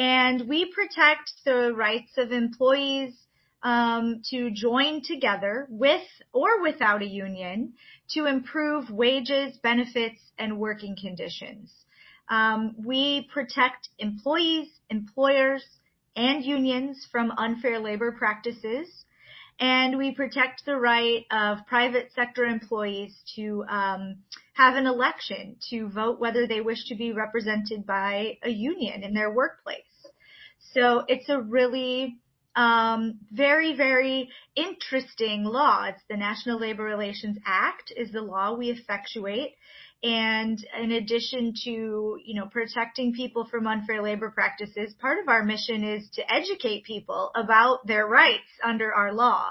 And we protect the rights of employees um, to join together with or without a union to improve wages, benefits, and working conditions. Um, we protect employees, employers, and unions from unfair labor practices. And we protect the right of private sector employees to um, have an election to vote whether they wish to be represented by a union in their workplace. So it's a really um, very, very interesting law. It's the National Labor Relations Act is the law we effectuate. And in addition to, you know, protecting people from unfair labor practices, part of our mission is to educate people about their rights under our law.